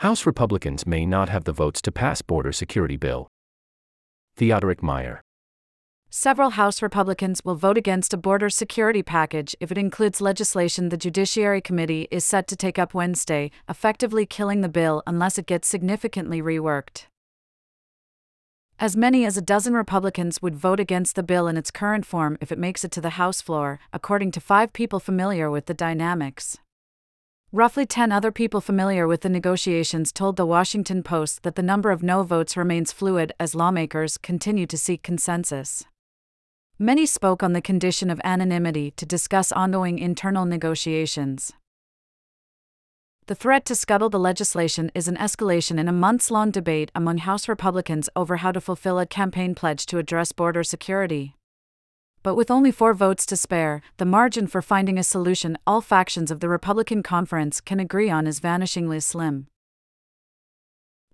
House Republicans may not have the votes to pass border security bill. Theodoric Meyer. Several House Republicans will vote against a border security package if it includes legislation the Judiciary Committee is set to take up Wednesday, effectively killing the bill unless it gets significantly reworked. As many as a dozen Republicans would vote against the bill in its current form if it makes it to the House floor, according to five people familiar with the dynamics. Roughly 10 other people familiar with the negotiations told the Washington Post that the number of no votes remains fluid as lawmakers continue to seek consensus. Many spoke on the condition of anonymity to discuss ongoing internal negotiations. The threat to scuttle the legislation is an escalation in a months long debate among House Republicans over how to fulfill a campaign pledge to address border security. But with only four votes to spare, the margin for finding a solution all factions of the Republican conference can agree on is vanishingly slim.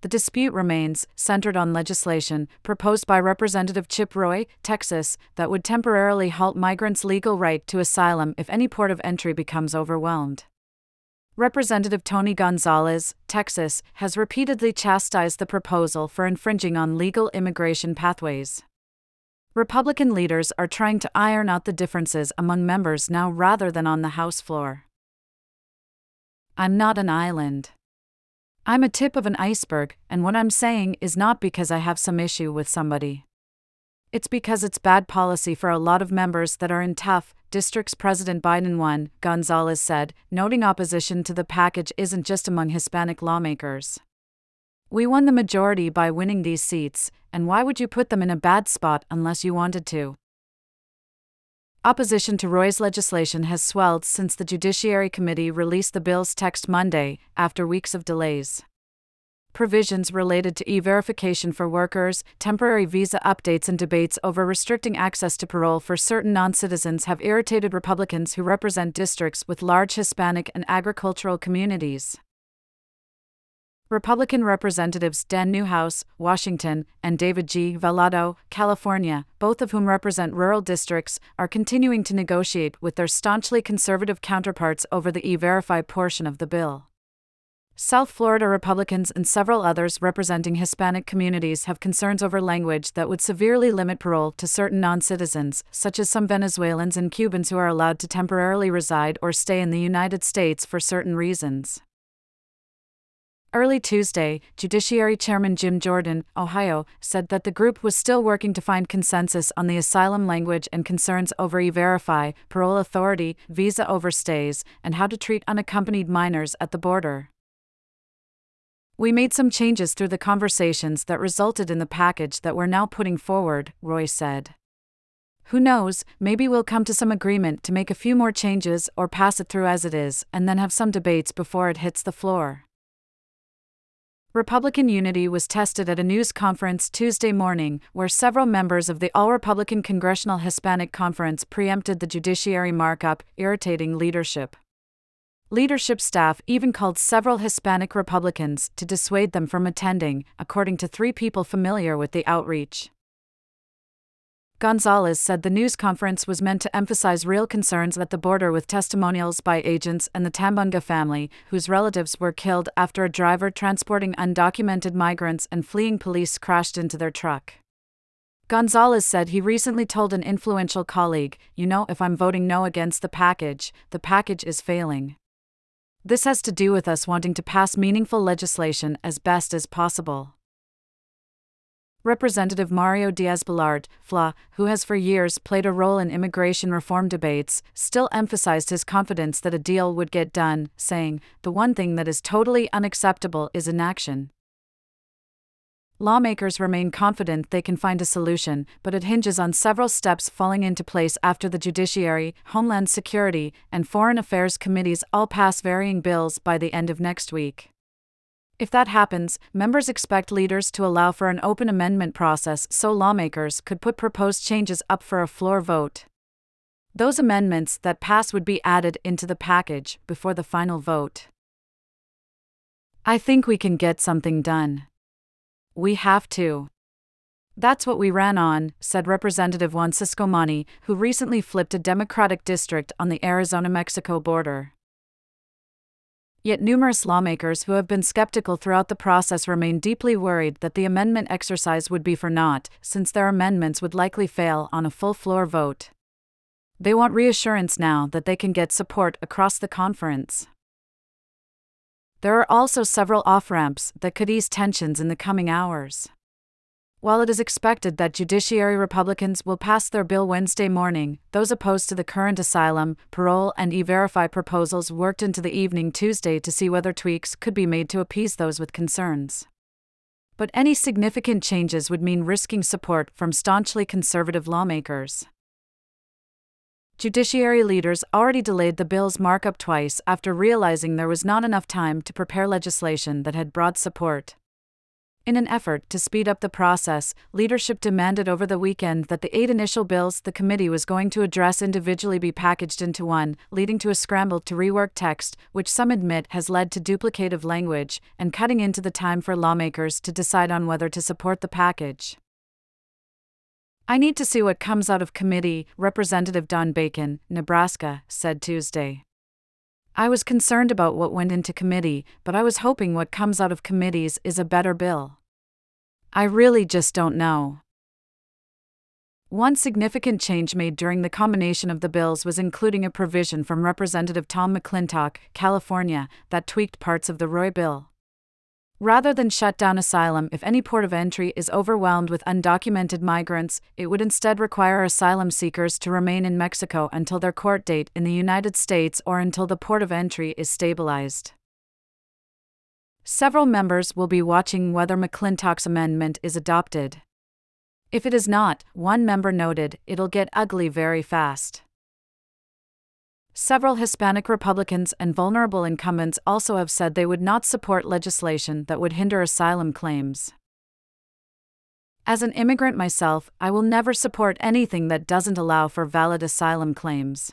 The dispute remains centered on legislation proposed by Representative Chip Roy, Texas, that would temporarily halt migrants' legal right to asylum if any port of entry becomes overwhelmed. Representative Tony Gonzalez, Texas, has repeatedly chastised the proposal for infringing on legal immigration pathways. Republican leaders are trying to iron out the differences among members now rather than on the House floor. I'm not an island. I'm a tip of an iceberg, and what I'm saying is not because I have some issue with somebody. It's because it's bad policy for a lot of members that are in tough districts. President Biden won, Gonzalez said, noting opposition to the package isn't just among Hispanic lawmakers. We won the majority by winning these seats, and why would you put them in a bad spot unless you wanted to? Opposition to Roy's legislation has swelled since the Judiciary Committee released the bill's text Monday, after weeks of delays. Provisions related to e verification for workers, temporary visa updates, and debates over restricting access to parole for certain non citizens have irritated Republicans who represent districts with large Hispanic and agricultural communities. Republican Representatives Dan Newhouse, Washington, and David G. Valadao, California, both of whom represent rural districts, are continuing to negotiate with their staunchly conservative counterparts over the e verify portion of the bill. South Florida Republicans and several others representing Hispanic communities have concerns over language that would severely limit parole to certain non citizens, such as some Venezuelans and Cubans who are allowed to temporarily reside or stay in the United States for certain reasons. Early Tuesday, Judiciary Chairman Jim Jordan, Ohio, said that the group was still working to find consensus on the asylum language and concerns over e verify, parole authority, visa overstays, and how to treat unaccompanied minors at the border. We made some changes through the conversations that resulted in the package that we're now putting forward, Roy said. Who knows, maybe we'll come to some agreement to make a few more changes or pass it through as it is and then have some debates before it hits the floor. Republican unity was tested at a news conference Tuesday morning, where several members of the All Republican Congressional Hispanic Conference preempted the judiciary markup, irritating leadership. Leadership staff even called several Hispanic Republicans to dissuade them from attending, according to three people familiar with the outreach. Gonzalez said the news conference was meant to emphasize real concerns at the border with testimonials by agents and the Tambunga family, whose relatives were killed after a driver transporting undocumented migrants and fleeing police crashed into their truck. Gonzalez said he recently told an influential colleague, You know, if I'm voting no against the package, the package is failing. This has to do with us wanting to pass meaningful legislation as best as possible. Representative Mario Diaz-Balart, FLA, who has for years played a role in immigration reform debates, still emphasized his confidence that a deal would get done, saying, The one thing that is totally unacceptable is inaction. Lawmakers remain confident they can find a solution, but it hinges on several steps falling into place after the Judiciary, Homeland Security, and Foreign Affairs committees all pass varying bills by the end of next week. If that happens, members expect leaders to allow for an open amendment process so lawmakers could put proposed changes up for a floor vote. Those amendments that pass would be added into the package before the final vote. I think we can get something done. We have to. That's what we ran on, said Representative Juan Ciscomani, who recently flipped a Democratic district on the Arizona Mexico border. Yet numerous lawmakers who have been skeptical throughout the process remain deeply worried that the amendment exercise would be for naught, since their amendments would likely fail on a full floor vote. They want reassurance now that they can get support across the conference. There are also several off ramps that could ease tensions in the coming hours. While it is expected that Judiciary Republicans will pass their bill Wednesday morning, those opposed to the current asylum, parole, and e verify proposals worked into the evening Tuesday to see whether tweaks could be made to appease those with concerns. But any significant changes would mean risking support from staunchly conservative lawmakers. Judiciary leaders already delayed the bill's markup twice after realizing there was not enough time to prepare legislation that had broad support. In an effort to speed up the process, leadership demanded over the weekend that the eight initial bills the committee was going to address individually be packaged into one, leading to a scramble to rework text, which some admit has led to duplicative language, and cutting into the time for lawmakers to decide on whether to support the package. I need to see what comes out of committee, Representative Don Bacon, Nebraska, said Tuesday. I was concerned about what went into committee, but I was hoping what comes out of committees is a better bill. I really just don't know. One significant change made during the combination of the bills was including a provision from Representative Tom McClintock, California, that tweaked parts of the Roy bill. Rather than shut down asylum if any port of entry is overwhelmed with undocumented migrants, it would instead require asylum seekers to remain in Mexico until their court date in the United States or until the port of entry is stabilized. Several members will be watching whether McClintock's amendment is adopted. If it is not, one member noted, it'll get ugly very fast. Several Hispanic Republicans and vulnerable incumbents also have said they would not support legislation that would hinder asylum claims. As an immigrant myself, I will never support anything that doesn't allow for valid asylum claims.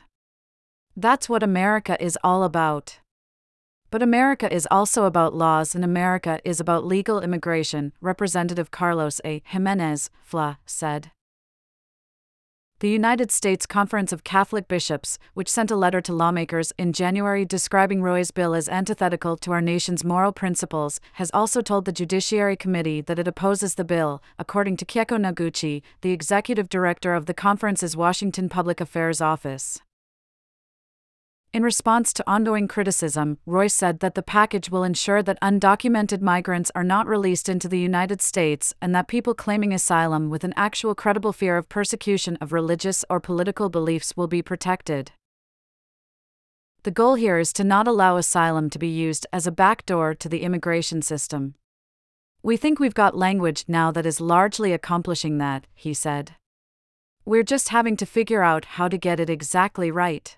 That's what America is all about. But America is also about laws and America is about legal immigration, Representative Carlos A. Gimenez, FLA, said. The United States Conference of Catholic Bishops, which sent a letter to lawmakers in January describing Roy's bill as antithetical to our nation's moral principles, has also told the Judiciary Committee that it opposes the bill, according to Keiko Noguchi, the executive director of the conference's Washington Public Affairs Office. In response to ongoing criticism, Roy said that the package will ensure that undocumented migrants are not released into the United States and that people claiming asylum with an actual credible fear of persecution of religious or political beliefs will be protected. The goal here is to not allow asylum to be used as a backdoor to the immigration system. We think we've got language now that is largely accomplishing that, he said. We're just having to figure out how to get it exactly right.